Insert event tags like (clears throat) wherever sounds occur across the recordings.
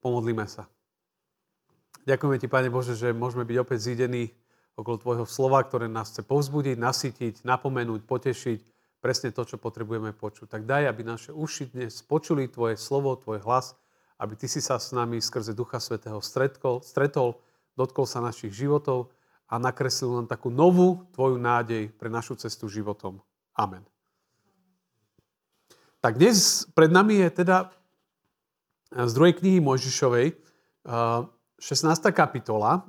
Pomodlíme sa. Ďakujeme Ti, Pane Bože, že môžeme byť opäť zídení okolo Tvojho slova, ktoré nás chce povzbudiť, nasytiť, napomenúť, potešiť, presne to, čo potrebujeme počuť. Tak daj, aby naše uši dnes počuli Tvoje slovo, Tvoj hlas, aby Ty si sa s nami skrze Ducha Svetého stretol, stretol dotkol sa našich životov a nakreslil nám takú novú Tvoju nádej pre našu cestu životom. Amen. Tak dnes pred nami je teda z druhej knihy Mojžišovej, 16. kapitola,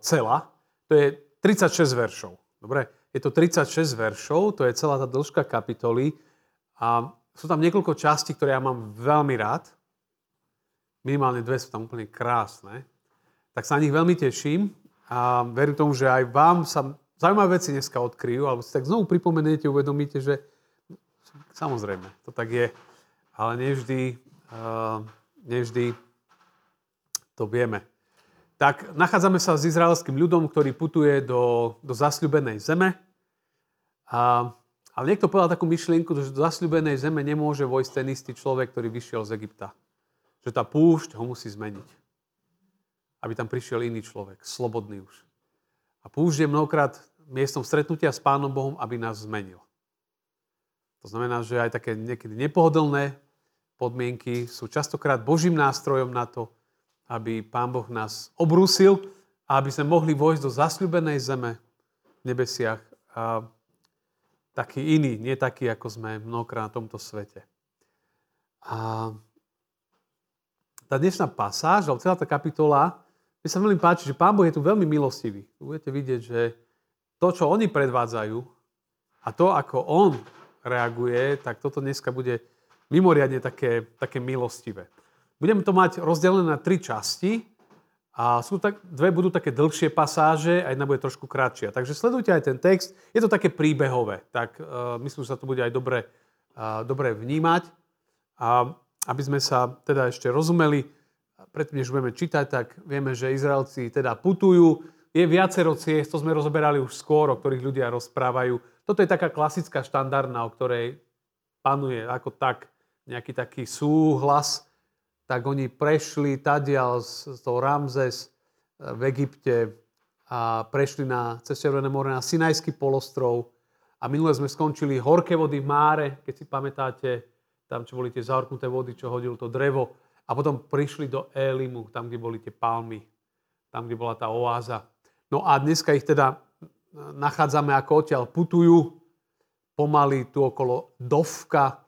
celá, to je 36 veršov. Dobre, je to 36 veršov, to je celá tá dĺžka kapitoly a sú tam niekoľko častí, ktoré ja mám veľmi rád. Minimálne dve sú tam úplne krásne. Tak sa na nich veľmi teším a verím tomu, že aj vám sa zaujímavé veci dneska odkryjú, alebo si tak znovu pripomeniete, uvedomíte, že samozrejme, to tak je, ale nevždy nevždy to vieme. Tak nachádzame sa s izraelským ľudom, ktorý putuje do, do zasľubenej zeme. A, ale niekto povedal takú myšlienku, že do zasľubenej zeme nemôže vojsť ten istý človek, ktorý vyšiel z Egypta. Že tá púšť ho musí zmeniť. Aby tam prišiel iný človek, slobodný už. A púšť je mnohokrát miestom stretnutia s Pánom Bohom, aby nás zmenil. To znamená, že aj také niekedy nepohodlné podmienky sú častokrát Božím nástrojom na to, aby Pán Boh nás obrúsil a aby sme mohli vojsť do zasľubenej zeme v nebesiach a taký iný, nie taký, ako sme mnohokrát na tomto svete. A tá dnešná pasáž, alebo celá tá kapitola, mi sa veľmi páči, že Pán Boh je tu veľmi milostivý. Budete vidieť, že to, čo oni predvádzajú a to, ako On reaguje, tak toto dneska bude mimoriadne také, také milostivé. Budeme to mať rozdelené na tri časti a sú tak, dve budú také dlhšie pasáže a jedna bude trošku kratšia. Takže sledujte aj ten text. Je to také príbehové, tak uh, myslím, že sa to bude aj dobre, uh, dobre vnímať. A aby sme sa teda ešte rozumeli, predtým, než budeme čítať, tak vieme, že Izraelci teda putujú. Je viacero ciest, to sme rozoberali už skôr, o ktorých ľudia rozprávajú. Toto je taká klasická štandardná, o ktorej panuje ako tak nejaký taký súhlas, tak oni prešli tadiaľ z toho Ramzes eh, v Egypte a prešli na, cez Červené more na Sinajský polostrov a minule sme skončili horké vody v Máre, keď si pamätáte, tam, čo boli tie zahorknuté vody, čo hodilo to drevo. A potom prišli do Elimu, tam, kde boli tie palmy, tam, kde bola tá oáza. No a dneska ich teda eh, nachádzame, ako odtiaľ putujú, pomaly tu okolo Dovka,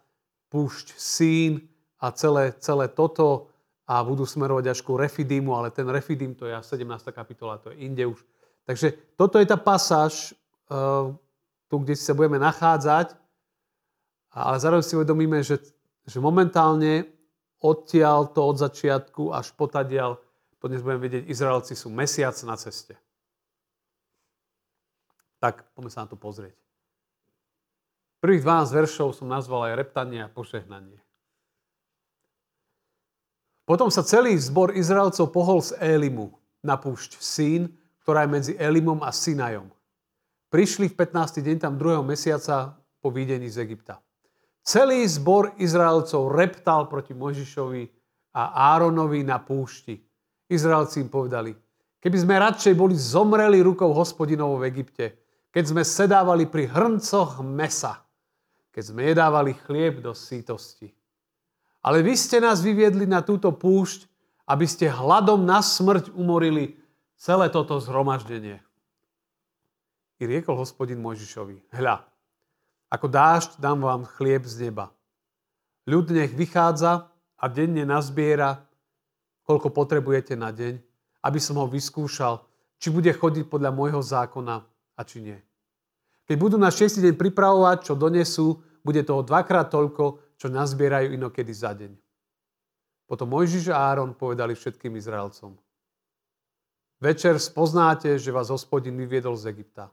púšť Sín a celé, celé toto a budú smerovať až ku Refidimu, ale ten Refidim to je 17. kapitola, to je inde už. Takže toto je tá pasáž, uh, tu, kde sa budeme nachádzať, ale zároveň si uvedomíme, že, že momentálne odtiaľ to od začiatku až potadiaľ, to dnes budeme vedieť, Izraelci sú mesiac na ceste. Tak poďme sa na to pozrieť. Prvých 12 veršov som nazval aj reptanie a požehnanie. Potom sa celý zbor Izraelcov pohol z Elimu na púšť Sín, ktorá je medzi Elimom a Sinajom. Prišli v 15. deň tam druhého mesiaca po výdení z Egypta. Celý zbor Izraelcov reptal proti Možišovi a Áronovi na púšti. Izraelci im povedali, keby sme radšej boli zomreli rukou hospodinovou v Egypte, keď sme sedávali pri hrncoch mesa, keď sme jedávali chlieb do sítosti. Ale vy ste nás vyviedli na túto púšť, aby ste hladom na smrť umorili celé toto zhromaždenie. I riekol hospodin Mojžišovi, hľa, ako dážď dám vám chlieb z neba. Ľud nech vychádza a denne nazbiera, koľko potrebujete na deň, aby som ho vyskúšal, či bude chodiť podľa môjho zákona a či nie. Keď budú na 6. deň pripravovať, čo donesú, bude toho dvakrát toľko, čo nazbierajú inokedy za deň. Potom Mojžiš a Áron povedali všetkým Izraelcom. Večer spoznáte, že vás hospodin vyviedol z Egypta.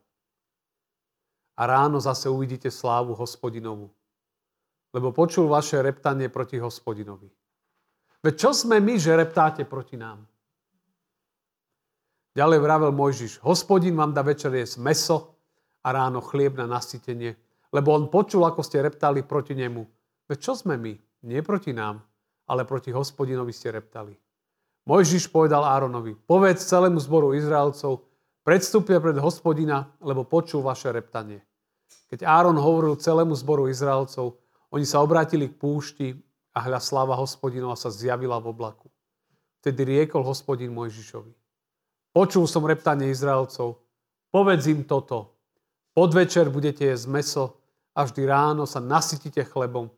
A ráno zase uvidíte slávu hospodinovu, lebo počul vaše reptanie proti hospodinovi. Veď čo sme my, že reptáte proti nám? Ďalej vravel Mojžiš, hospodin vám dá večer jesť meso a ráno chlieb na nasytenie, lebo on počul, ako ste reptali proti nemu. Veď čo sme my? Nie proti nám, ale proti hospodinovi ste reptali. Mojžiš povedal Áronovi, povedz celému zboru Izraelcov, predstúpia pred hospodina, lebo počul vaše reptanie. Keď Áron hovoril celému zboru Izraelcov, oni sa obrátili k púšti a hľa sláva hospodinova sa zjavila v oblaku. Vtedy riekol hospodin Mojžišovi. Počul som reptanie Izraelcov, povedz im toto. Podvečer budete jesť meso a vždy ráno sa nasytíte chlebom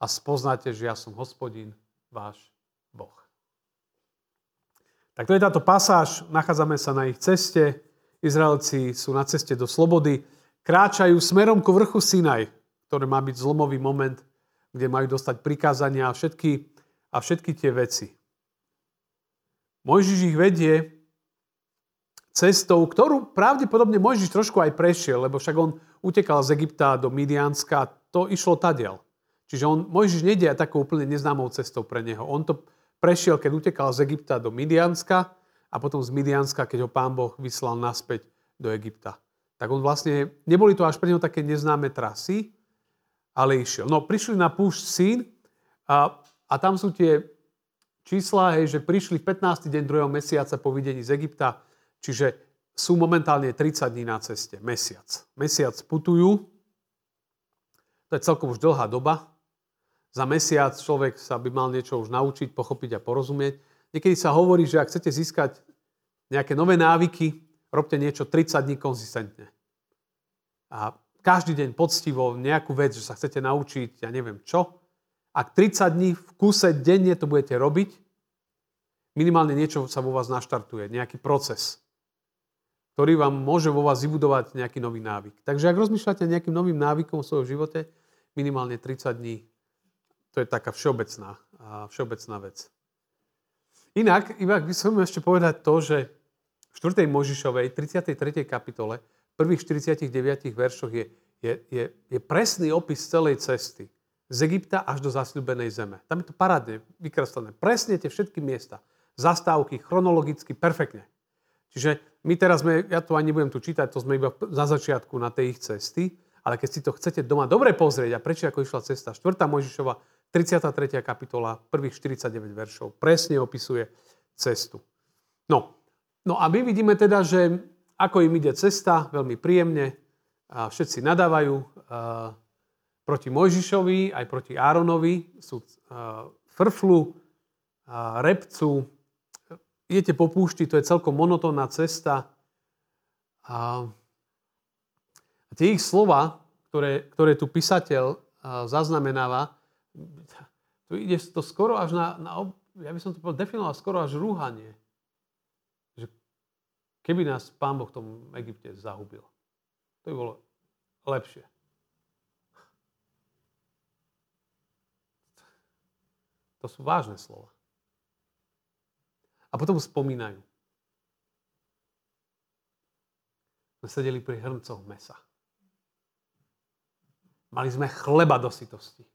a spoznáte, že ja som hospodin, váš Boh. Tak to je táto pasáž, nachádzame sa na ich ceste, Izraelci sú na ceste do slobody, kráčajú smerom ku vrchu Sinaj, ktoré má byť zlomový moment, kde majú dostať prikázania a všetky, a všetky tie veci. Mojžiš ich vedie cestou, ktorú pravdepodobne Mojžiš trošku aj prešiel, lebo však on utekal z Egypta do Midianska, to išlo tadiaľ. Čiže on, Mojžiš nejde takou úplne neznámou cestou pre neho. On to prešiel, keď utekal z Egypta do Midianska a potom z Midianska, keď ho pán Boh vyslal naspäť do Egypta. Tak on vlastne, neboli to až pre neho také neznáme trasy, ale išiel. No, prišli na púšť Sín a, a tam sú tie čísla, hej, že prišli v 15. deň druhého mesiaca po videní z Egypta, čiže sú momentálne 30 dní na ceste, mesiac. Mesiac putujú, to je celkom už dlhá doba, za mesiac človek sa by mal niečo už naučiť, pochopiť a porozumieť. Niekedy sa hovorí, že ak chcete získať nejaké nové návyky, robte niečo 30 dní konzistentne. A každý deň poctivo nejakú vec, že sa chcete naučiť, ja neviem čo. Ak 30 dní v kuse denne to budete robiť, minimálne niečo sa vo vás naštartuje, nejaký proces, ktorý vám môže vo vás vybudovať nejaký nový návyk. Takže ak rozmýšľate nejakým novým návykom v svojom živote, minimálne 30 dní to je taká všeobecná, všeobecná vec. Inak, inak by som ešte povedať to, že v 4. Možišovej, 33. kapitole, prvých 49 veršoch je, je, je, je presný opis celej cesty. Z Egypta až do zasľubenej zeme. Tam je to parádne vykreslené. Presne tie všetky miesta. Zastávky, chronologicky, perfektne. Čiže my teraz sme, ja to ani nebudem tu čítať, to sme iba za začiatku na tej ich cesty, ale keď si to chcete doma dobre pozrieť a prečo ako išla cesta, 4. Možišova 33. kapitola, prvých 49 veršov, presne opisuje cestu. No, no a my vidíme teda, že ako im ide cesta, veľmi príjemne, a všetci nadávajú a, proti Mojžišovi, aj proti Áronovi, sú a, frflu, a, repcu, idete po púšti, to je celkom monotónna cesta. A, tie ich slova, ktoré, ktoré tu písateľ zaznamenáva, tu ide to skoro až na, na ja by som to definoval skoro až rúhanie. Že keby nás Pán Boh v tom Egypte zahubil. To by bolo lepšie. To sú vážne slova. A potom spomínajú. Sme sedeli pri hrncoch mesa. Mali sme chleba do sytosti.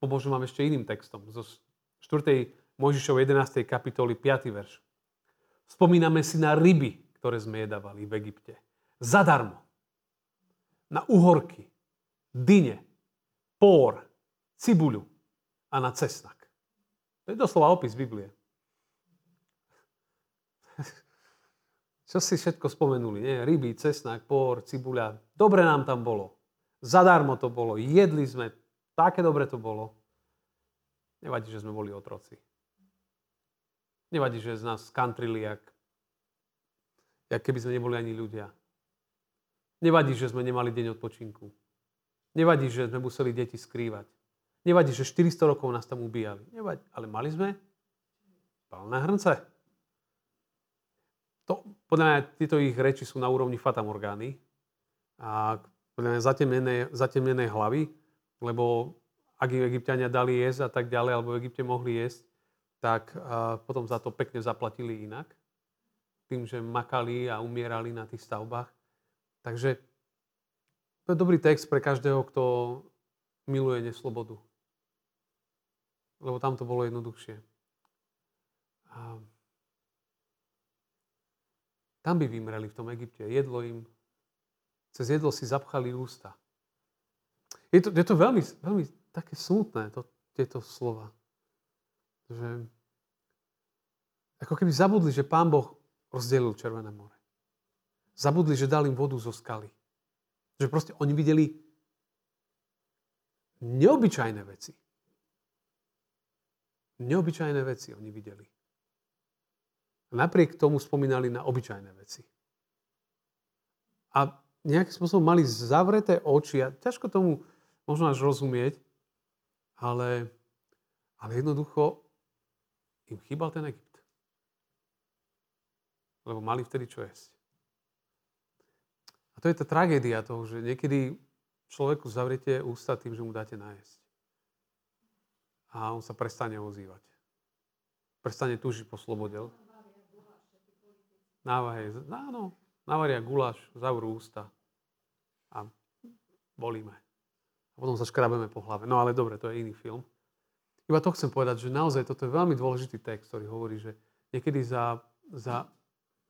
Pomôžem vám ešte iným textom. Zo 4. Mojžišov 11. kapitoly 5. verš. Spomíname si na ryby, ktoré sme jedávali v Egypte. Zadarmo. Na uhorky, dyne, pór, cibuľu a na cesnak. To je doslova opis Biblie. Čo si všetko spomenuli? Nie? Ryby, cesnak, pór, cibuľa. Dobre nám tam bolo. Zadarmo to bolo. Jedli sme Také dobre to bolo. Nevadí, že sme boli otroci. Nevadí, že z nás skantrili, jak, jak keby sme neboli ani ľudia. Nevadí, že sme nemali deň odpočinku. Nevadí, že sme museli deti skrývať. Nevadí, že 400 rokov nás tam ubíjali. Nevadí, ale mali sme plné hrnce. To, podľa mňa tieto ich reči sú na úrovni fatamorgány a podľa mňa zatemnené, zatemnené hlavy, lebo ak im egyptiania dali jesť a tak ďalej, alebo v Egypte mohli jesť, tak potom za to pekne zaplatili inak. Tým, že makali a umierali na tých stavbách. Takže to je dobrý text pre každého, kto miluje neslobodu. Lebo tam to bolo jednoduchšie. A tam by vymreli v tom Egypte. Jedlo im, cez jedlo si zapchali ústa. Je to, je to veľmi, veľmi také smutné, to, tieto slova. Že ako keby zabudli, že Pán Boh rozdelil Červené more. Zabudli, že dal im vodu zo skaly. Že proste oni videli neobyčajné veci. Neobyčajné veci oni videli. A napriek tomu spomínali na obyčajné veci. A nejakým spôsobom mali zavreté oči a ťažko tomu možno až rozumieť, ale, ale jednoducho im chýbal ten Egypt. Lebo mali vtedy čo jesť. A to je tá tragédia toho, že niekedy človeku zavriete ústa tým, že mu dáte nájsť. A on sa prestane ozývať. Prestane túžiť po slobode. Návahe, áno, navaria guláš, zavrú ústa a bolíme. A potom sa škrabeme po hlave. No ale dobre, to je iný film. Iba to chcem povedať, že naozaj toto je veľmi dôležitý text, ktorý hovorí, že niekedy za, za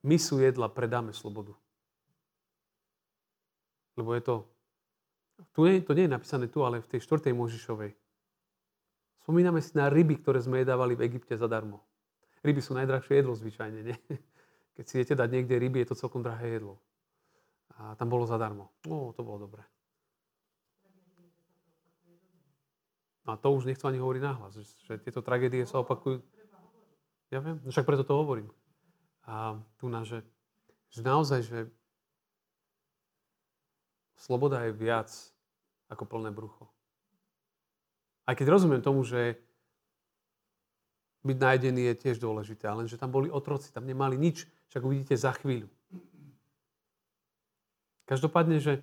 misu jedla predáme slobodu. Lebo je to, tu nie, to nie je napísané tu, ale v tej štvrtej Možišovej. Spomíname si na ryby, ktoré sme jedávali v Egypte zadarmo. Ryby sú najdrahšie jedlo zvyčajne, nie? (laughs) Keď si idete dať niekde ryby, je to celkom drahé jedlo. A tam bolo zadarmo. No, to bolo dobré. A to už nechcem ani hovoriť náhlas, že, že tieto tragédie sa opakujú. Ja viem, však preto to hovorím. A tu na, že, že naozaj, že sloboda je viac ako plné brucho. Aj keď rozumiem tomu, že byť nájdený je tiež dôležité, ale že tam boli otroci, tam nemali nič, však uvidíte za chvíľu. Každopádne, že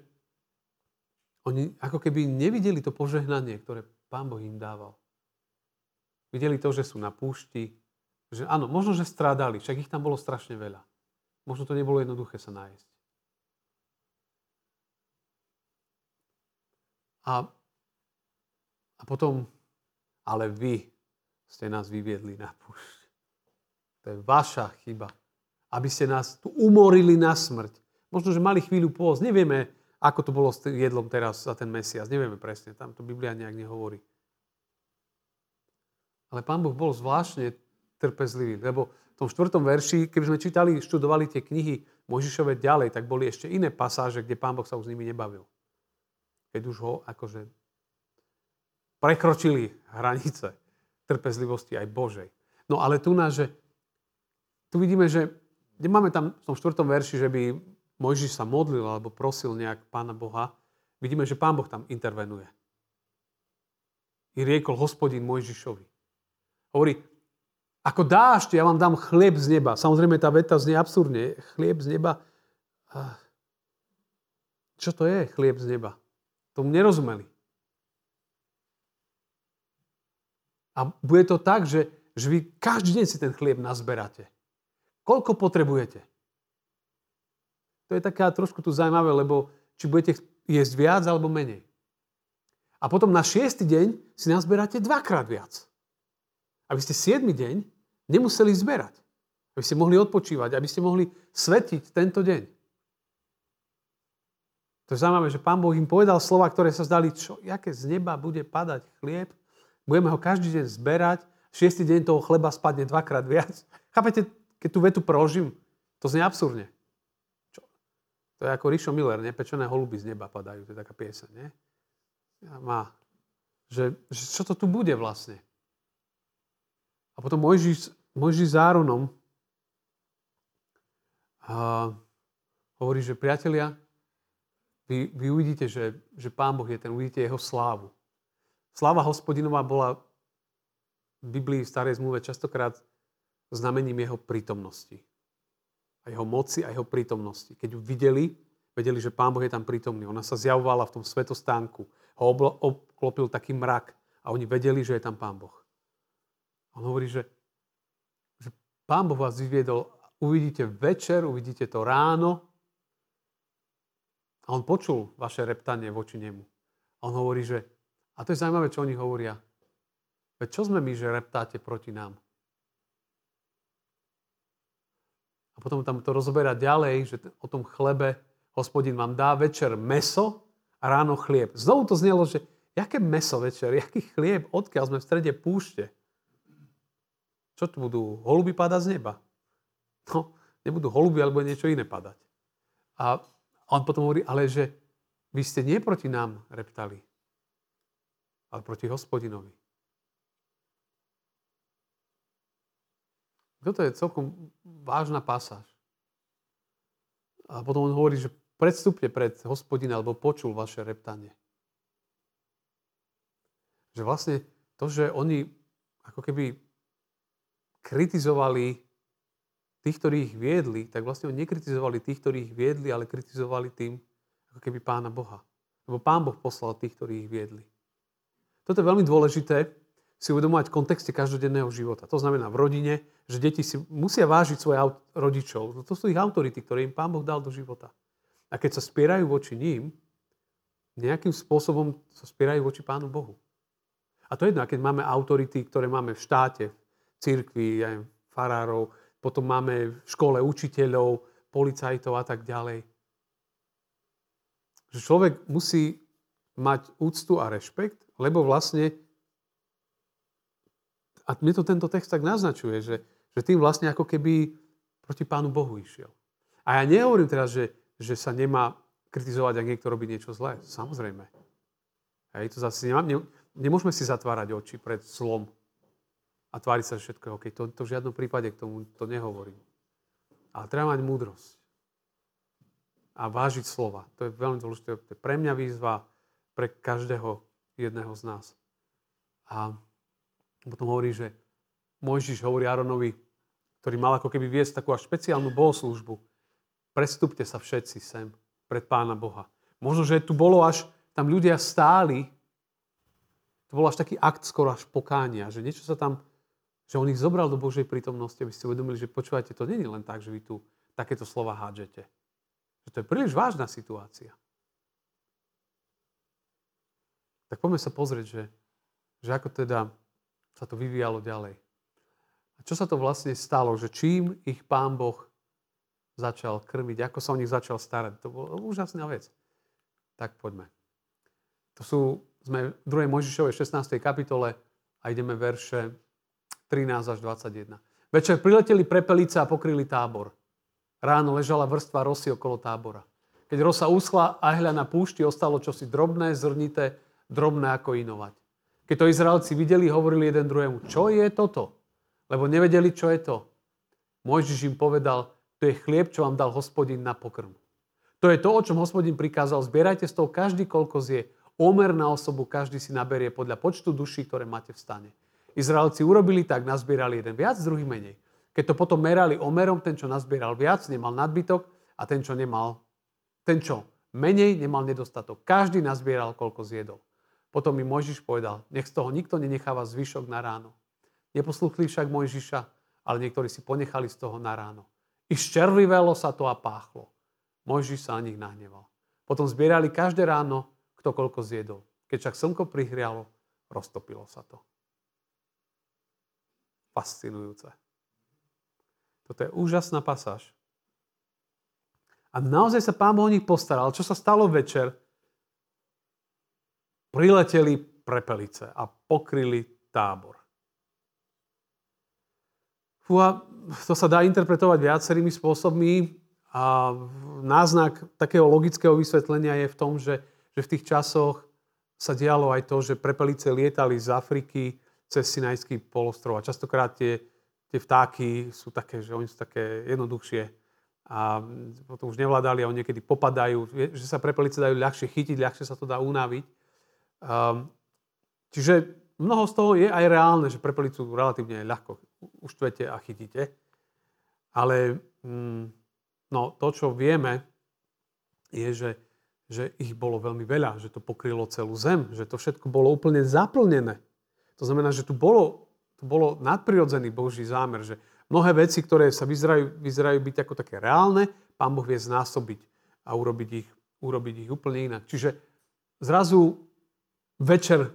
oni ako keby nevideli to požehnanie, ktoré Pán Boh im dával. Videli to, že sú na púšti, že áno, možno, že strádali, však ich tam bolo strašne veľa. Možno to nebolo jednoduché sa nájsť. A, a potom, ale vy ste nás vyviedli na púšť. To je vaša chyba aby ste nás tu umorili na smrť. Možno, že mali chvíľu pôst. Nevieme, ako to bolo s jedlom teraz za ten mesiac. Nevieme presne. Tam to Biblia nejak nehovorí. Ale Pán Boh bol zvláštne trpezlivý, lebo v tom štvrtom verši, keby sme čítali, študovali tie knihy Možišove ďalej, tak boli ešte iné pasáže, kde Pán Boh sa už s nimi nebavil. Keď už ho akože prekročili hranice trpezlivosti aj Božej. No ale tu, na, že, tu vidíme, že kde máme tam v tom štvrtom verši, že by Mojžiš sa modlil alebo prosil nejak Pána Boha, vidíme, že Pán Boh tam intervenuje. I riekol hospodin Mojžišovi. Hovorí, ako dášte, ja vám dám chlieb z neba. Samozrejme, tá veta znie absurdne. Chlieb z neba. Čo to je chlieb z neba? Tomu nerozumeli. A bude to tak, že, že vy každý deň si ten chlieb nazberáte. Koľko potrebujete? To je taká trošku tu zaujímavé, lebo či budete jesť viac alebo menej. A potom na šiestý deň si nazberáte dvakrát viac. Aby ste siedmy deň nemuseli zberať. Aby ste mohli odpočívať, aby ste mohli svetiť tento deň. To je zaujímavé, že Pán Boh im povedal slova, ktoré sa zdali, čo, aké z neba bude padať chlieb. Budeme ho každý deň zberať. Šiestý deň toho chleba spadne dvakrát viac. (laughs) Chápete, keď tú vetu preložím, to znie absurdne. Čo? To je ako Rišo Miller, nie? Pečené holuby z neba padajú, to je taká pieseň, nie? Má. Že, že čo to tu bude vlastne? A potom Mojžiš, Mojžiš s a hovorí, že priatelia, vy, vy uvidíte, že, že Pán Boh je ten, uvidíte jeho slávu. Sláva hospodinová bola v Biblii v starej zmluve častokrát znamením jeho prítomnosti. A jeho moci a jeho prítomnosti. Keď ju videli, vedeli, že Pán Boh je tam prítomný. Ona sa zjavovala v tom svetostánku. Ho obklopil taký mrak a oni vedeli, že je tam Pán Boh. On hovorí, že, že Pán Boh vás vyviedol, uvidíte večer, uvidíte to ráno a on počul vaše reptanie voči nemu. A on hovorí, že, a to je zaujímavé, čo oni hovoria, veď čo sme my, že reptáte proti nám? A potom tam to rozoberá ďalej, že o tom chlebe hospodin vám dá večer meso a ráno chlieb. Znovu to znelo, že jaké meso večer, (laughs) jaký chlieb, odkiaľ sme v strede púšte. Čo tu budú holuby padať z neba? No, nebudú holuby alebo niečo iné padať. A on potom hovorí, ale že vy ste nie proti nám reptali, ale proti hospodinovi. Toto je celkom vážna pasáž. A potom on hovorí, že predstúpte pred hospodina, alebo počul vaše reptanie. Že vlastne to, že oni ako keby kritizovali tých, ktorí ich viedli, tak vlastne oni nekritizovali tých, ktorí ich viedli, ale kritizovali tým, ako keby pána Boha. Lebo pán Boh poslal tých, ktorí ich viedli. Toto je veľmi dôležité si uvedomovať v kontexte každodenného života. To znamená v rodine, že deti si musia vážiť svojich rodičov. To sú ich autority, ktoré im pán Boh dal do života. A keď sa spierajú voči ním, nejakým spôsobom sa spierajú voči pánu Bohu. A to je jedno, keď máme autority, ktoré máme v štáte, v cirkvi, farárov, potom máme v škole učiteľov, policajtov a tak ďalej. Že človek musí mať úctu a rešpekt, lebo vlastne, a mi to tento text tak naznačuje, že, že tým vlastne ako keby proti Pánu Bohu išiel. A ja nehovorím teraz, že, že sa nemá kritizovať, ak niekto robí niečo zlé. Samozrejme. Hej, to zase nemám, ne, nemôžeme si zatvárať oči pred zlom a tváriť sa, všetko je. To, to v žiadnom prípade k tomu to nehovorím. Ale treba mať múdrosť. A vážiť slova. To je veľmi dôležité. To je pre mňa výzva, pre každého jedného z nás. A potom hovorí, že Mojžiš hovorí Aronovi, ktorý mal ako keby viesť takú až špeciálnu bohoslužbu. Prestupte sa všetci sem pred Pána Boha. Možno, že tu bolo až, tam ľudia stáli to bol až taký akt skoro až pokánia, že niečo sa tam, že on ich zobral do Božej prítomnosti, aby ste uvedomili, že počúvate, to není len tak, že vy tu takéto slova hádžete. Že to je príliš vážna situácia. Tak poďme sa pozrieť, že, že ako teda sa to vyvíjalo ďalej. A čo sa to vlastne stalo, že čím ich pán Boh začal krmiť, ako sa o nich začal starať. To bola úžasná vec. Tak poďme. To sú sme v 2. Mojžišovej 16. kapitole a ideme verše 13 až 21. Večer prileteli prepelice a pokryli tábor. Ráno ležala vrstva rosy okolo tábora. Keď rosa uschla a hľa na púšti, ostalo čosi drobné, zrnité, drobné ako inovať. Keď to Izraelci videli, hovorili jeden druhému, čo je toto? Lebo nevedeli, čo je to. Mojžiš im povedal, to je chlieb, čo vám dal hospodin na pokrm. To je to, o čom hospodin prikázal, zbierajte z toho každý, koľko zje. Omer na osobu každý si naberie podľa počtu duší, ktoré máte v stane. Izraelci urobili tak, nazbierali jeden viac, druhý menej. Keď to potom merali omerom, ten, čo nazbieral viac, nemal nadbytok a ten, čo nemal, ten, čo menej, nemal nedostatok. Každý nazbieral, koľko zjedol. Potom mi Mojžiš povedal, nech z toho nikto nenecháva zvyšok na ráno. Neposluchli však Mojžiša, ale niektorí si ponechali z toho na ráno. I ščerlivelo sa to a páchlo. Mojžiš sa na nich nahneval. Potom zbierali každé ráno kto koľko zjedol. Keď však slnko prihrialo, roztopilo sa to. Fascinujúce. Toto je úžasná pasáž. A naozaj sa pán Boh o nich postaral. Čo sa stalo večer? Prileteli prepelice a pokryli tábor. Fúha, to sa dá interpretovať viacerými spôsobmi a náznak takého logického vysvetlenia je v tom, že že v tých časoch sa dialo aj to, že prepelice lietali z Afriky cez Sinajský polostrov a častokrát tie, tie vtáky sú také, že oni sú také jednoduchšie a potom už nevládali a oni niekedy popadajú, že sa prepelice dajú ľahšie chytiť, ľahšie sa to dá unaviť. Um, čiže mnoho z toho je aj reálne, že prepelicu relatívne ľahko uštvete a chytíte. Ale mm, no, to, čo vieme, je, že že ich bolo veľmi veľa, že to pokrylo celú zem, že to všetko bolo úplne zaplnené. To znamená, že tu bolo, tu bolo nadprirodzený Boží zámer, že mnohé veci, ktoré sa vyzerajú, vyzerajú byť ako také reálne, Pán Boh vie znásobiť a urobiť ich, urobiť ich úplne inak. Čiže zrazu večer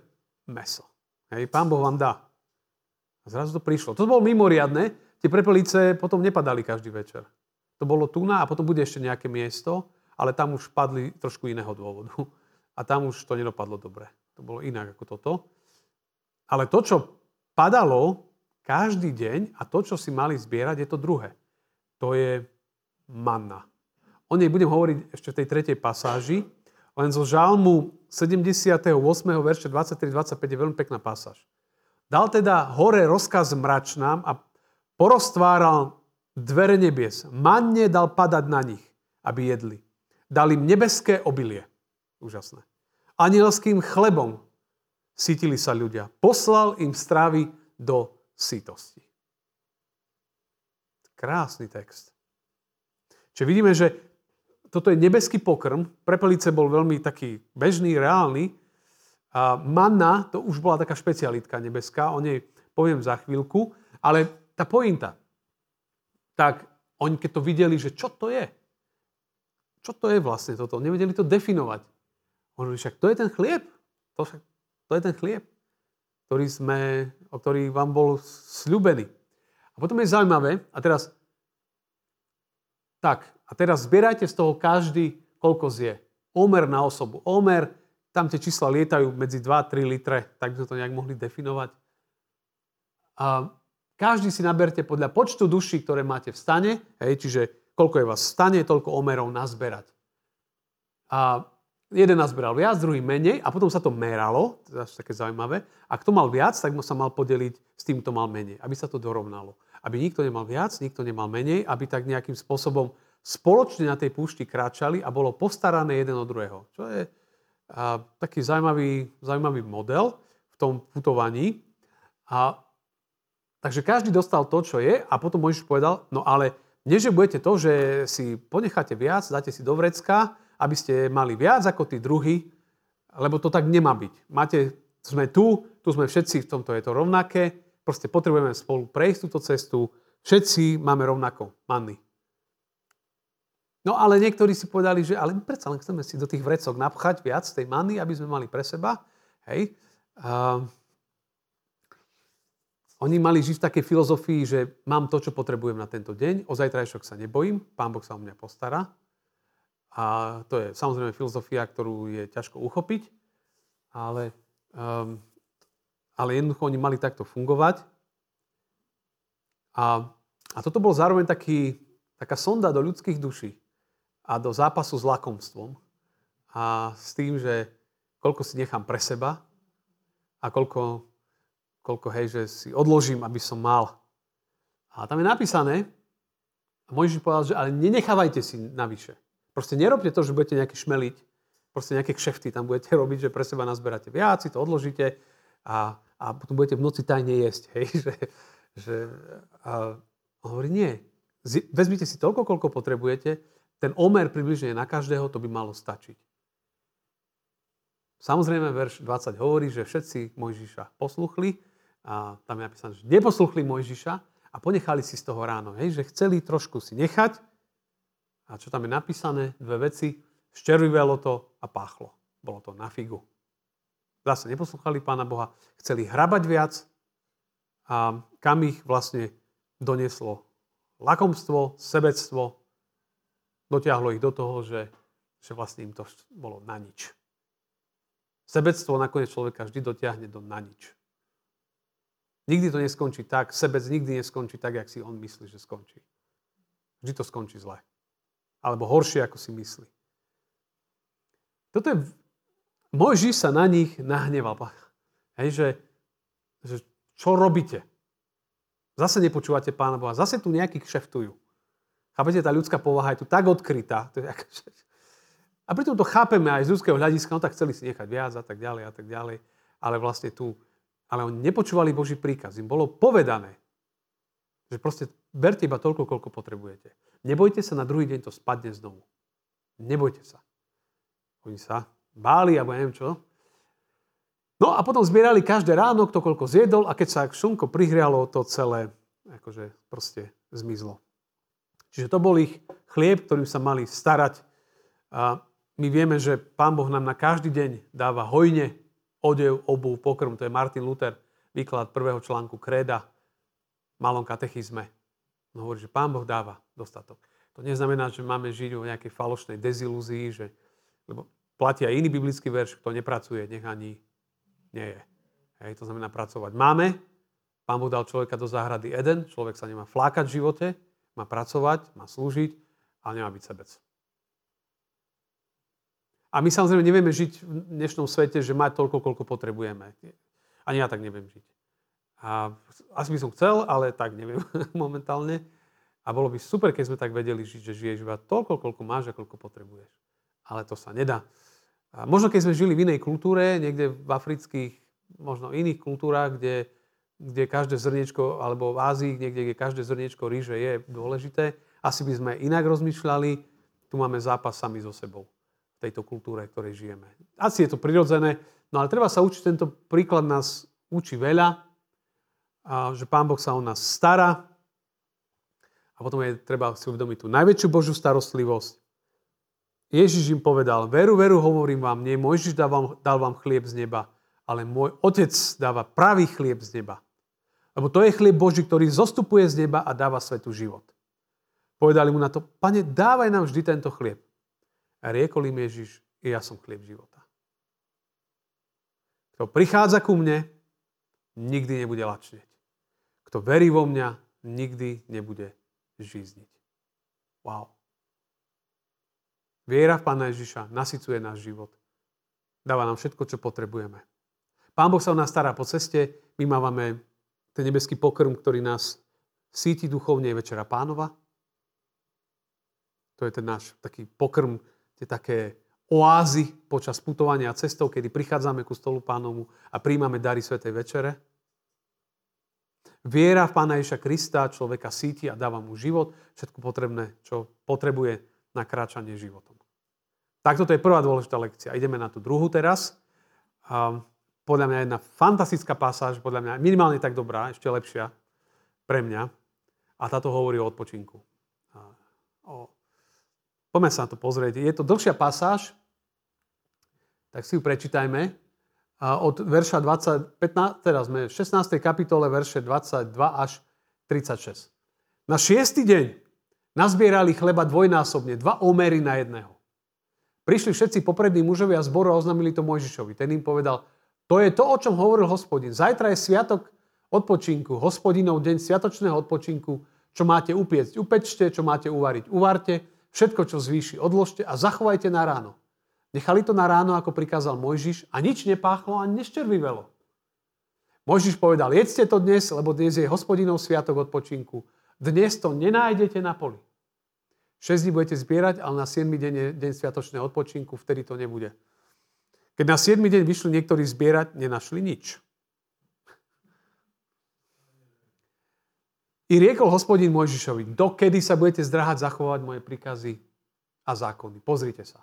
meso. Hej, Pán Boh vám dá. A zrazu to prišlo. To bolo mimoriadne. Tie prepelice potom nepadali každý večer. To bolo tu na a potom bude ešte nejaké miesto, ale tam už padli trošku iného dôvodu. A tam už to nedopadlo dobre. To bolo inak ako toto. Ale to, čo padalo, každý deň a to, čo si mali zbierať, je to druhé. To je manna. O nej budem hovoriť ešte v tej tretej pasáži, len zo žalmu 78. verše 23-25 je veľmi pekná pasáž. Dal teda hore rozkaz mračnám a poroztváral dvere nebies. Manne dal padať na nich, aby jedli. Dal im nebeské obilie. Úžasné. Anielským chlebom sítili sa ľudia. Poslal im stravy do sítosti. Krásny text. Čiže vidíme, že toto je nebeský pokrm. Prepelice bol veľmi taký bežný, reálny. A manna, to už bola taká špecialitka nebeská, o nej poviem za chvíľku. Ale tá pointa, tak oni keď to videli, že čo to je, čo to je vlastne toto, nevedeli to definovať. Oni však to je ten chlieb, to, to je ten chlieb, ktorý sme, o ktorý vám bol sľubený. A potom je zaujímavé, a teraz, tak, a teraz zbierajte z toho každý, koľko zje. Omer na osobu. Omer, tam tie čísla lietajú medzi 2-3 litre, tak by sme to nejak mohli definovať. A každý si naberte podľa počtu duší, ktoré máte v stane, hej, čiže koľko je vás v stane, toľko omerov nazberať. A jeden nazberal viac, druhý menej a potom sa to meralo, to je také zaujímavé. A kto mal viac, tak sa mal podeliť s tým, kto mal menej, aby sa to dorovnalo. Aby nikto nemal viac, nikto nemal menej, aby tak nejakým spôsobom spoločne na tej púšti kráčali a bolo postarané jeden od druhého. Čo je a, taký zaujímavý, zaujímavý model v tom putovaní. A, takže každý dostal to, čo je a potom Mojžiš povedal, no ale nie, že budete to, že si ponecháte viac, dáte si do vrecka, aby ste mali viac ako tí druhy, lebo to tak nemá byť. Máte, sme tu, tu sme všetci, v tomto je to rovnaké, proste potrebujeme spolu prejsť túto cestu, všetci máme rovnako manny. No ale niektorí si povedali, že ale predsa len chceme si do tých vrecok napchať viac tej manny, aby sme mali pre seba. Hej. Uh, oni mali žiť v takej filozofii, že mám to, čo potrebujem na tento deň, o zajtrajšok sa nebojím, Pán Boh sa o mňa postará. A to je samozrejme filozofia, ktorú je ťažko uchopiť, ale, um, ale jednoducho oni mali takto fungovať. A, a toto bol zároveň taký, taká sonda do ľudských duší a do zápasu s lakomstvom a s tým, že koľko si nechám pre seba a koľko, koľko hej, že si odložím, aby som mal. A tam je napísané, a Mojžiš povedal, že ale nenechávajte si navyše. Proste nerobte to, že budete nejaký šmeliť, proste nejaké kšefty tam budete (laughs) robiť, že pre seba nazberáte viac, si to odložíte a, a potom budete v noci tajne jesť. (laughs) Hej? Že, že, a hovorí, nie. Vezmite si toľko, koľko potrebujete, ten omer približne na každého, to by malo stačiť. Samozrejme, verš 20 hovorí, že všetci Mojžiša posluchli a tam je napísané, že neposluchli Mojžiša a ponechali si z toho ráno. Hej, že chceli trošku si nechať a čo tam je napísané? Dve veci. Ščervivelo to a páchlo. Bolo to na figu. Zase neposlúchali Pána Boha, chceli hrabať viac a kam ich vlastne donieslo lakomstvo, sebectvo, dotiahlo ich do toho, že, že vlastne im to bolo na nič. Sebectvo nakoniec človeka vždy dotiahne do na nič. Nikdy to neskončí tak, sebec nikdy neskončí tak, jak si on myslí, že skončí. Vždy to skončí zle. Alebo horšie, ako si myslí. Toto je... Mojžiš sa na nich nahneval. Hej, že, že čo robíte? Zase nepočúvate Pána Boha. Zase tu nejakí kšeftujú. Chápete, tá ľudská povaha je tu tak odkrytá. To je ako, a pritom to chápeme aj z ľudského hľadiska, no tak chceli si nechať viac a tak ďalej a tak ďalej. Ale vlastne tu, ale oni nepočúvali Boží príkaz. Im bolo povedané, že proste berte iba toľko, koľko potrebujete. Nebojte sa, na druhý deň to spadne znovu. Nebojte sa. Oni sa báli, alebo neviem čo. No a potom zbierali každé ráno, kto koľko zjedol a keď sa šunko prihrialo, to celé akože proste zmizlo. Čiže to bol ich chlieb, ktorým sa mali starať. A my vieme, že Pán Boh nám na každý deň dáva hojne odev, obu, pokrm. To je Martin Luther, výklad prvého článku Kréda, malom katechizme. On hovorí, že Pán Boh dáva dostatok. To neznamená, že máme žiť o nejakej falošnej dezilúzii, že, lebo platí aj iný biblický verš, kto nepracuje, nech ani nie je. Hej, to znamená pracovať. Máme Pán Boh dal človeka do záhrady Eden, človek sa nemá flákať v živote, má pracovať, má slúžiť, ale nemá byť sebec. A my samozrejme nevieme žiť v dnešnom svete, že mať toľko, koľko potrebujeme. Ani ja tak neviem žiť. A asi by som chcel, ale tak neviem (laughs) momentálne. A bolo by super, keď sme tak vedeli žiť, že žiješ iba toľko, koľko máš a koľko potrebuješ. Ale to sa nedá. A možno keď sme žili v inej kultúre, niekde v afrických, možno iných kultúrach, kde, kde každé zrniečko, alebo v Ázii, niekde, kde každé zrniečko ríže je dôležité, asi by sme inak rozmýšľali. Tu máme zápas sami so sebou tejto kultúre, v ktorej žijeme. Asi je to prirodzené, no ale treba sa učiť, tento príklad nás učí veľa, a že Pán Boh sa o nás stará a potom je treba si uvedomiť tú najväčšiu Božiu starostlivosť. Ježiš im povedal, veru, veru, hovorím vám, nie Mojžiš dal vám, dal vám chlieb z neba, ale môj otec dáva pravý chlieb z neba. Lebo to je chlieb Boží, ktorý zostupuje z neba a dáva svetu život. Povedali mu na to, pane, dávaj nám vždy tento chlieb. A riekol im Ježiš, ja som chlieb života. Kto prichádza ku mne, nikdy nebude lačneť. Kto verí vo mňa, nikdy nebude žízniť. Wow. Viera v Pána Ježiša nasycuje náš život. Dáva nám všetko, čo potrebujeme. Pán Boh sa o nás stará po ceste. My máme ten nebeský pokrm, ktorý nás síti duchovne Večera Pánova. To je ten náš taký pokrm, tie také oázy počas putovania a cestov, kedy prichádzame ku stolu pánomu a príjmame dary Svetej Večere. Viera v Pána Ježa Krista človeka síti a dáva mu život, všetko potrebné, čo potrebuje na kráčanie životom. Takto to je prvá dôležitá lekcia. Ideme na tú druhú teraz. A podľa mňa jedna fantastická pasáž, podľa mňa minimálne tak dobrá, ešte lepšia pre mňa. A táto hovorí o odpočinku. O Poďme sa na to pozrieť. Je to dlhšia pasáž, tak si ju prečítajme. Od verša 20, 15, teraz sme v 16. kapitole verše 22 až 36. Na šiestý deň nazbierali chleba dvojnásobne, dva omery na jedného. Prišli všetci poprední mužovia zboru a oznámili to Mojžišovi. Ten im povedal, to je to, o čom hovoril hospodin. Zajtra je sviatok odpočinku, hospodinov deň sviatočného odpočinku, čo máte upiecť, upečte, čo máte uvariť, uvarte, Všetko, čo zvýši, odložte a zachovajte na ráno. Nechali to na ráno, ako prikázal Mojžiš a nič nepáchlo a neščervivelo. Mojžiš povedal, jedzte to dnes, lebo dnes je hospodinov sviatok odpočinku. Dnes to nenájdete na poli. 6 dní budete zbierať, ale na 7 deň je deň sviatočného odpočinku, vtedy to nebude. Keď na 7 deň vyšli niektorí zbierať, nenašli nič. I riekol hospodin Mojžišovi, dokedy sa budete zdráhať zachovať moje príkazy a zákony. Pozrite sa.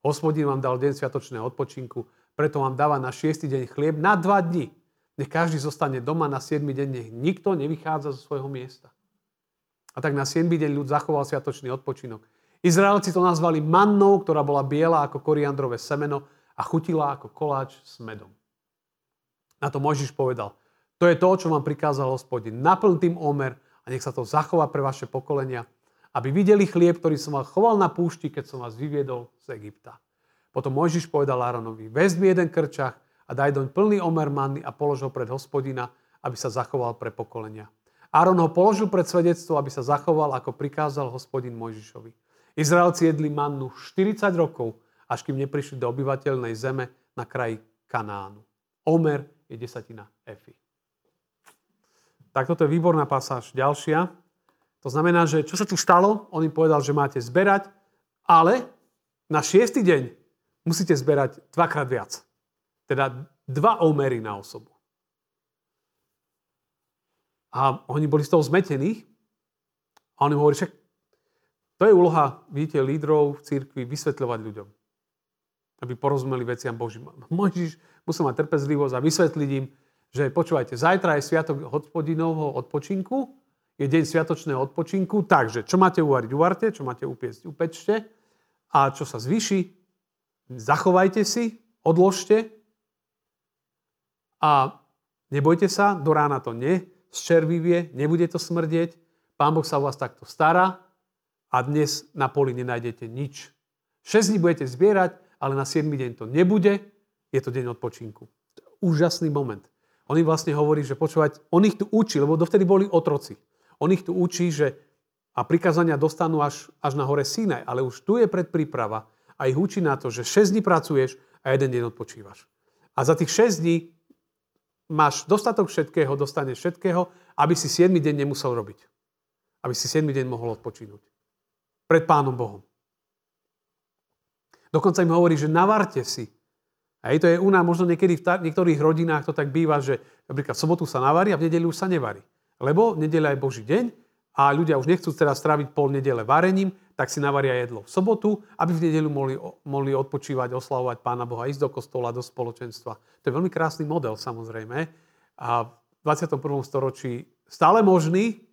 Hospodin vám dal deň sviatočného odpočinku, preto vám dáva na šiestý deň chlieb na dva dni. Nech každý zostane doma na 7 deň, nech nikto nevychádza zo svojho miesta. A tak na 7 deň ľud zachoval sviatočný odpočinok. Izraelci to nazvali mannou, ktorá bola biela ako koriandrové semeno a chutila ako koláč s medom. Na to Mojžiš povedal, to je to, čo vám prikázal hospodin. Naplň tým omer a nech sa to zachová pre vaše pokolenia, aby videli chlieb, ktorý som vám choval na púšti, keď som vás vyviedol z Egypta. Potom Mojžiš povedal Áronovi, vezmi jeden krčach a daj doň plný omer manny a polož ho pred hospodina, aby sa zachoval pre pokolenia. Áron ho položil pred svedectvo, aby sa zachoval, ako prikázal hospodin Mojžišovi. Izraelci jedli mannu 40 rokov, až kým neprišli do obyvateľnej zeme na kraji Kanánu. Omer je desatina Efi. Tak toto je výborná pasáž. Ďalšia. To znamená, že čo sa tu stalo? On im povedal, že máte zberať, ale na šiestý deň musíte zberať dvakrát viac. Teda dva omery na osobu. A oni boli z toho zmetení. A on im hovorí, však to je úloha, vidíte, lídrov v církvi vysvetľovať ľuďom. Aby porozumeli veciam Božím. Mojžiš musel mať trpezlivosť a vysvetliť im, že počúvajte, zajtra je sviatok hospodinovho odpočinku, je deň sviatočného odpočinku, takže čo máte uvariť, uvarte, čo máte upiecť, upečte a čo sa zvýši, zachovajte si, odložte a nebojte sa, do rána to ne, červivie, nebude to smrdieť, Pán Boh sa o vás takto stará a dnes na poli nenájdete nič. 6 dní budete zbierať, ale na 7 deň to nebude, je to deň odpočinku. Úžasný moment. On im vlastne hovorí, že počúvať, on ich tu učí, lebo dovtedy boli otroci. On ich tu učí, že a prikázania dostanú až, až na hore Sinaj, ale už tu je predpríprava a ich učí na to, že 6 dní pracuješ a jeden deň odpočívaš. A za tých 6 dní máš dostatok všetkého, dostaneš všetkého, aby si 7 deň nemusel robiť. Aby si 7 deň mohol odpočínuť. Pred Pánom Bohom. Dokonca im hovorí, že navarte si. A to je u nás možno niekedy v niektorých rodinách to tak býva, že napríklad v sobotu sa navarí a v nedeli už sa nevarí. Lebo nedeľa je Boží deň a ľudia už nechcú teraz stráviť pol nedele varením, tak si navaria jedlo v sobotu, aby v nedeľu mohli, mohli odpočívať, oslavovať Pána Boha, ísť do kostola, do spoločenstva. To je veľmi krásny model samozrejme. A v 21. storočí stále možný,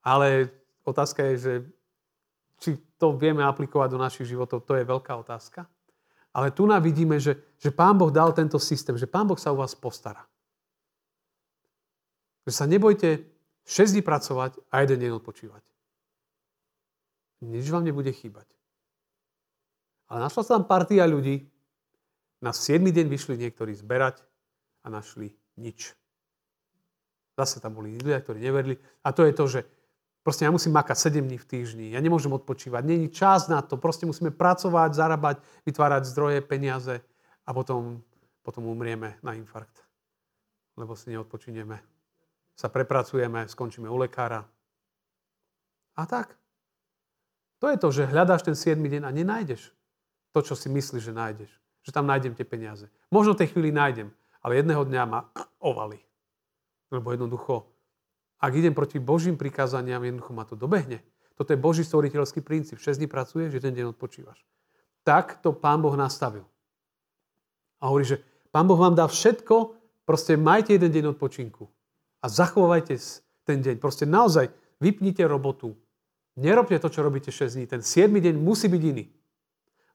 ale otázka je, že či to vieme aplikovať do našich životov, to je veľká otázka. Ale tu nám vidíme, že, že Pán Boh dal tento systém, že Pán Boh sa o vás postará. Že sa nebojte 6 dní pracovať a jeden deň odpočívať nič vám nebude chýbať. Ale našla sa tam partia ľudí, na 7. deň vyšli niektorí zberať a našli nič. Zase tam boli ľudia, ktorí neverili. A to je to, že proste ja musím makať 7 dní v týždni, ja nemôžem odpočívať, není čas na to, proste musíme pracovať, zarábať, vytvárať zdroje, peniaze a potom, potom umrieme na infarkt. Lebo si neodpočinieme. Sa prepracujeme, skončíme u lekára. A tak. To je to, že hľadáš ten 7 deň a nenájdeš to, čo si myslíš, že nájdeš. Že tam nájdem tie peniaze. Možno tej chvíli nájdem, ale jedného dňa ma (clears throat) ovali. Lebo jednoducho, ak idem proti Božím prikázaniam, jednoducho ma to dobehne. Toto je Boží stvoriteľský princíp. 6 dní pracuješ, jeden deň odpočívaš. Tak to Pán Boh nastavil. A hovorí, že Pán Boh vám dá všetko, proste majte jeden deň odpočinku. A zachovajte ten deň. Proste naozaj vypnite robotu, Nerobte to, čo robíte 6 dní. Ten 7 deň musí byť iný.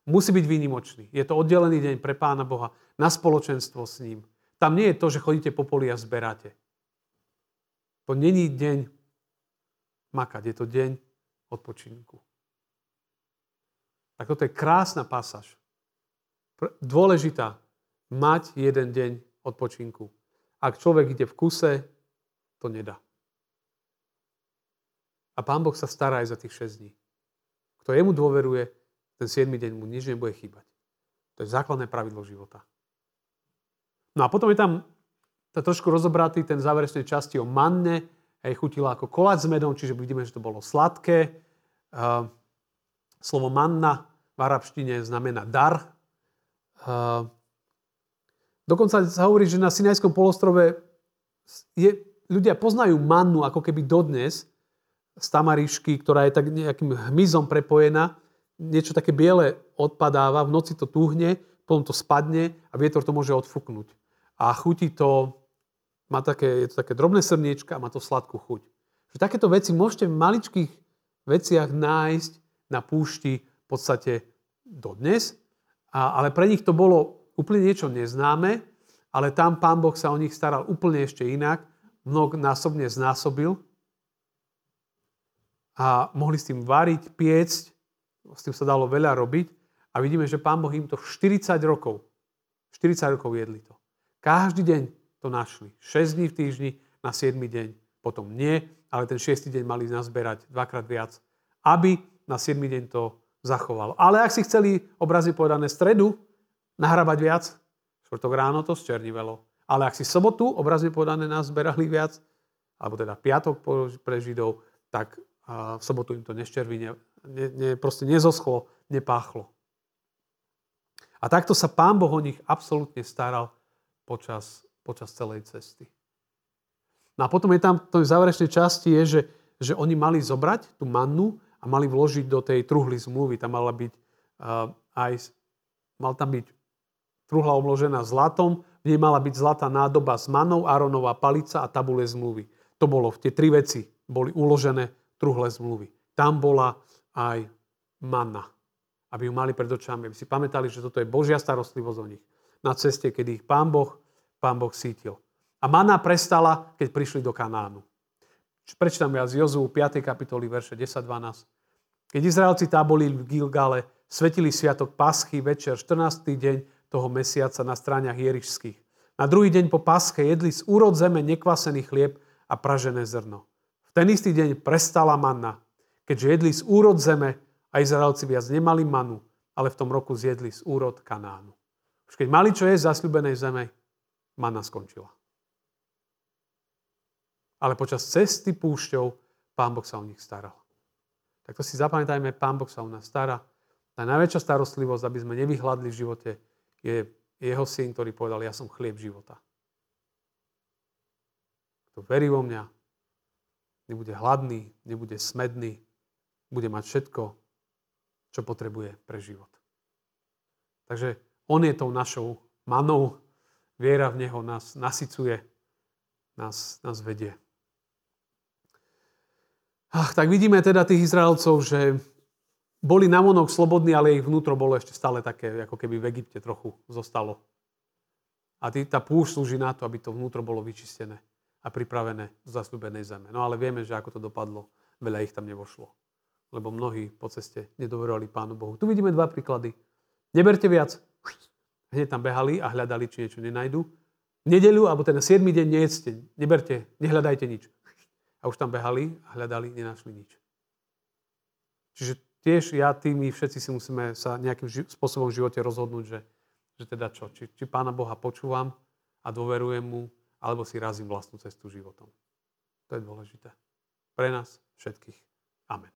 Musí byť výnimočný. Je to oddelený deň pre Pána Boha na spoločenstvo s ním. Tam nie je to, že chodíte po poli a zberáte. To není deň makať, je to deň odpočinku. Tak toto je krásna pasáž. Dôležitá mať jeden deň odpočinku. Ak človek ide v kuse, to nedá. A Pán Boh sa stará aj za tých 6 dní. Kto jemu dôveruje, ten 7 deň mu nič nebude chýbať. To je základné pravidlo života. No a potom je tam to trošku rozobratý ten záverečnej časti o manne. Hej, chutila ako koláč s medom, čiže vidíme, že to bolo sladké. Uh, slovo manna v arabštine znamená dar. Uh, dokonca sa hovorí, že na Sinajskom polostrove je, ľudia poznajú mannu ako keby dodnes, z tamarišky, ktorá je tak nejakým hmyzom prepojená, niečo také biele odpadáva, v noci to tuhne, potom to spadne a vietor to môže odfúknuť. A chutí to, má také, je to také drobné srniečka a má to sladkú chuť. Že takéto veci môžete v maličkých veciach nájsť na púšti v podstate dodnes, a, ale pre nich to bolo úplne niečo neznáme, ale tam Pán Boh sa o nich staral úplne ešte inak, mnohnásobne znásobil a mohli s tým variť, piecť, s tým sa dalo veľa robiť a vidíme, že Pán Boh im to 40 rokov, 40 rokov jedli to. Každý deň to našli. 6 dní v týždni na 7 deň. Potom nie, ale ten 6. deň mali nazberať dvakrát viac, aby na 7 deň to zachovalo. Ale ak si chceli obrazne povedané stredu nahrávať viac, štvrtok ráno to zčernivelo. Ale ak si sobotu obrazne povedané nazberali viac, alebo teda piatok pre Židov, tak v sobotu im to neščerví, ne, ne, proste nezoschlo, nepáchlo. A takto sa Pán Boh o nich absolútne staral počas, počas celej cesty. No a potom je tam v záverečnej časti, je, že, že oni mali zobrať tú mannu a mali vložiť do tej truhly zmluvy. Tam mala byť uh, aj, mal tam byť truhla obložená zlatom, v nej mala byť zlatá nádoba s manou, Aronová palica a tabule zmluvy. To bolo, tie tri veci boli uložené truhle zmluvy. Tam bola aj manna, aby ju mali pred očami, aby si pamätali, že toto je Božia starostlivosť o nich. Na ceste, kedy ich pán Boh, pán boh sítil. A manna prestala, keď prišli do Kanánu. Prečítam viac Jozu 5. kapitoly, verše 10-12. Keď Izraelci táboli v Gilgale, svetili sviatok Paschy večer 14. deň toho mesiaca na stráňach Jerišských. Na druhý deň po páske jedli z úrod zeme nekvasený chlieb a pražené zrno. V ten istý deň prestala manna, keďže jedli z úrod zeme a Izraelci viac nemali manu, ale v tom roku zjedli z úrod Kanánu. Už keď mali čo jesť zasľubenej zeme, mana skončila. Ale počas cesty púšťou Pán Boh sa o nich staral. Tak to si zapamätajme, Pán Boh sa o nás stará. Tá najväčšia starostlivosť, aby sme nevyhľadli v živote, je jeho syn, ktorý povedal, ja som chlieb života. Kto verí vo mňa, nebude hladný, nebude smedný, bude mať všetko, čo potrebuje pre život. Takže on je tou našou manou, viera v Neho nás nasycuje, nás, nás vedie. Ach, tak vidíme teda tých Izraelcov, že boli navonok slobodní, ale ich vnútro bolo ešte stále také, ako keby v Egypte trochu zostalo. A tý, tá púšť slúži na to, aby to vnútro bolo vyčistené a pripravené do zasľúbenej zeme. No ale vieme, že ako to dopadlo, veľa ich tam nevošlo. Lebo mnohí po ceste nedoverovali Pánu Bohu. Tu vidíme dva príklady. Neberte viac. Hneď tam behali a hľadali, či niečo nenajdu. V nedeľu, alebo ten 7. deň nejedzte, neberte, nehľadajte nič. A už tam behali a hľadali, nenašli nič. Čiže tiež ja, ty, my všetci si musíme sa nejakým ži- spôsobom v živote rozhodnúť, že, že teda čo, či, či Pána Boha počúvam a dôverujem mu, alebo si razím vlastnú cestu životom. To je dôležité. Pre nás všetkých. Amen.